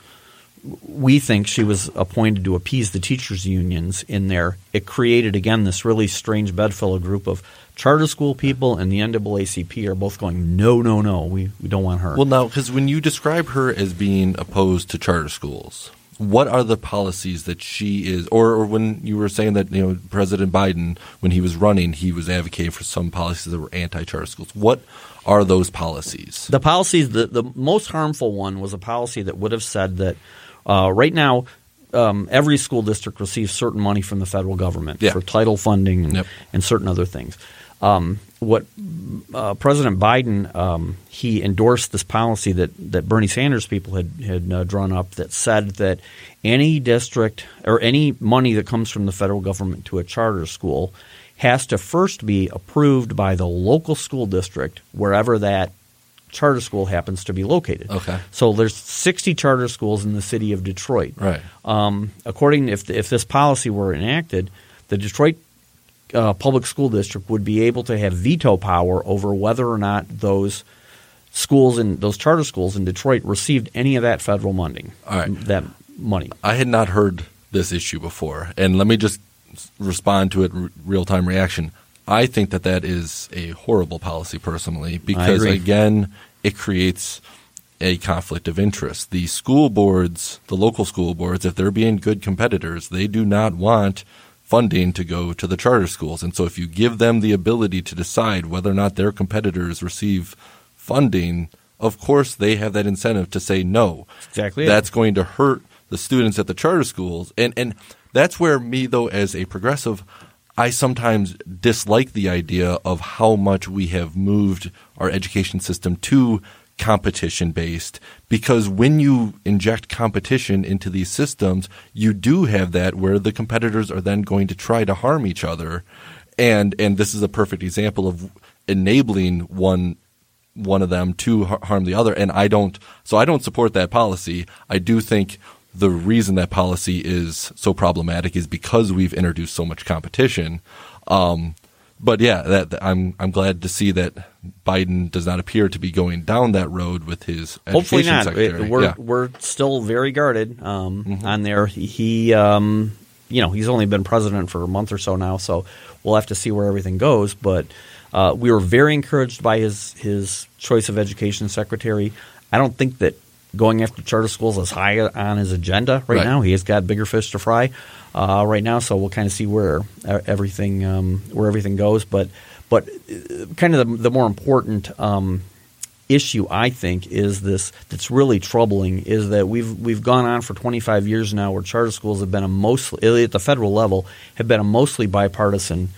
we think she was appointed to appease the teachers unions in there. It created again this really strange bedfellow group of charter school people and the NAACP are both going no no no we, we don't want her. Well, now, because when you describe her as being opposed to charter schools, what are the policies that she is, or, or when you were saying that you know President Biden, when he was running, he was advocating for some policies that were anti-charter schools. What are those policies? The policies, the, the most harmful one was a policy that would have said that uh, right now um, every school district receives certain money from the federal government Yeah. for title funding and, Yep. and certain other things. Um, what uh, President Biden um, he endorsed this policy that, that Bernie Sanders people had had uh, drawn up that said that any district or any money that comes from the federal government to a charter school has to first be approved by the local school district wherever that charter school happens to be located. Okay. So there's 60 charter schools in the city of Detroit. Right. Um, according if if this policy were enacted, the Detroit uh, public school district would be able to have veto power over whether or not those schools in those charter schools in Detroit received any of that federal money. All right. That money. I had not heard this issue before, and let me just respond to it r- real time reaction. I think that that is a horrible policy personally because again, it creates a conflict of interest. The school boards, the local school boards, if they're being good competitors, they do not want funding to go to the charter schools. And so if you give them the ability to decide whether or not their competitors receive funding, of course they have that incentive to say no. exactly it. That's going to hurt the students at the charter schools. And and that's where me though as a progressive I sometimes dislike the idea of how much we have moved our education system to competition based because when you inject competition into these systems you do have that where the competitors are then going to try to harm each other. And and this is a perfect example of enabling one one of them to harm the other. And I don't so I don't support that policy. I do think the reason that policy is so problematic is because we've introduced so much competition. Um, but yeah that, I'm I'm glad to see that Biden does not appear to be going down that road with his Hopefully education not. secretary. We're Yeah. Mm-hmm. we're still very guarded um, on there. He, um, you know, he's only been president for a month or so now, so we'll have to see where everything goes. But uh, we were very encouraged by his his choice of education secretary. I don't think that going after charter schools is high on his agenda right, Right. now. He has got bigger fish to fry uh, right now, so we'll kind of see where uh, everything um, where everything goes. But but uh, kind of the, the more important. Um, issue I think is this that's really troubling is that we've we've gone on for 25 years now where charter schools have been a mostly at the federal level have been a mostly bipartisan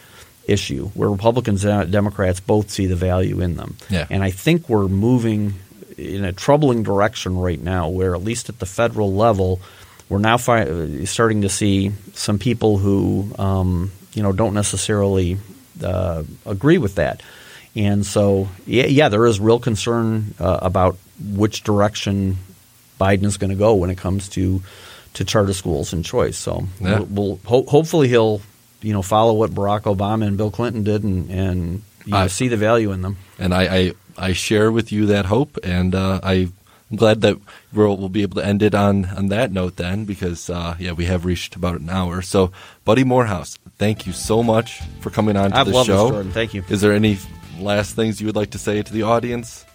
issue where Republicans and Democrats both see the value in them. Yeah. And I think we're moving in a troubling direction right now where at least at the federal level we're now fi- starting to see some people who um, you know don't necessarily uh, agree with that. And so, yeah, yeah, there is real concern uh, about which direction Biden is going to go when it comes to to charter schools and choice. So, Yeah. we'll, we'll ho- hopefully he'll you know follow what Barack Obama and Bill Clinton did and and you know, I- see the value in them. and I, I I share with you that hope, and uh, I. I'm glad that we'll, we'll be able to end it on, on that note then, because uh, yeah, we have reached about an hour. So, Buddy Moorehouse, thank you so much for coming on to the show. I've the loved this, show. Jordan. Thank you. Is there any last things you would like to say to the audience?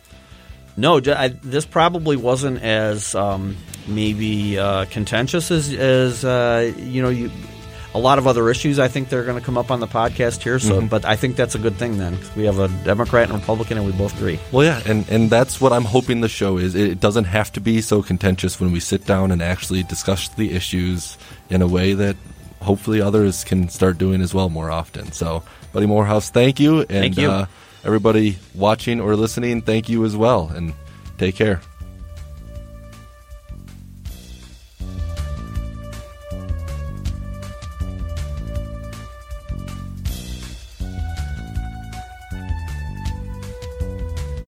No, I, this probably wasn't as um, maybe uh, contentious as, as uh, you know. You, a lot of other issues. I think they're going to come up on the podcast here. So, Mm-hmm. but I think that's a good thing. Then we have a Democrat and Republican, and we both agree. Well, yeah, and, and that's what I'm hoping the show is. It doesn't have to be so contentious when we sit down and actually discuss the issues in a way that hopefully others can start doing as well more often. So, Buddy Moorehouse, thank you. And Thank you. Uh, everybody watching or listening, thank you as well. And take care.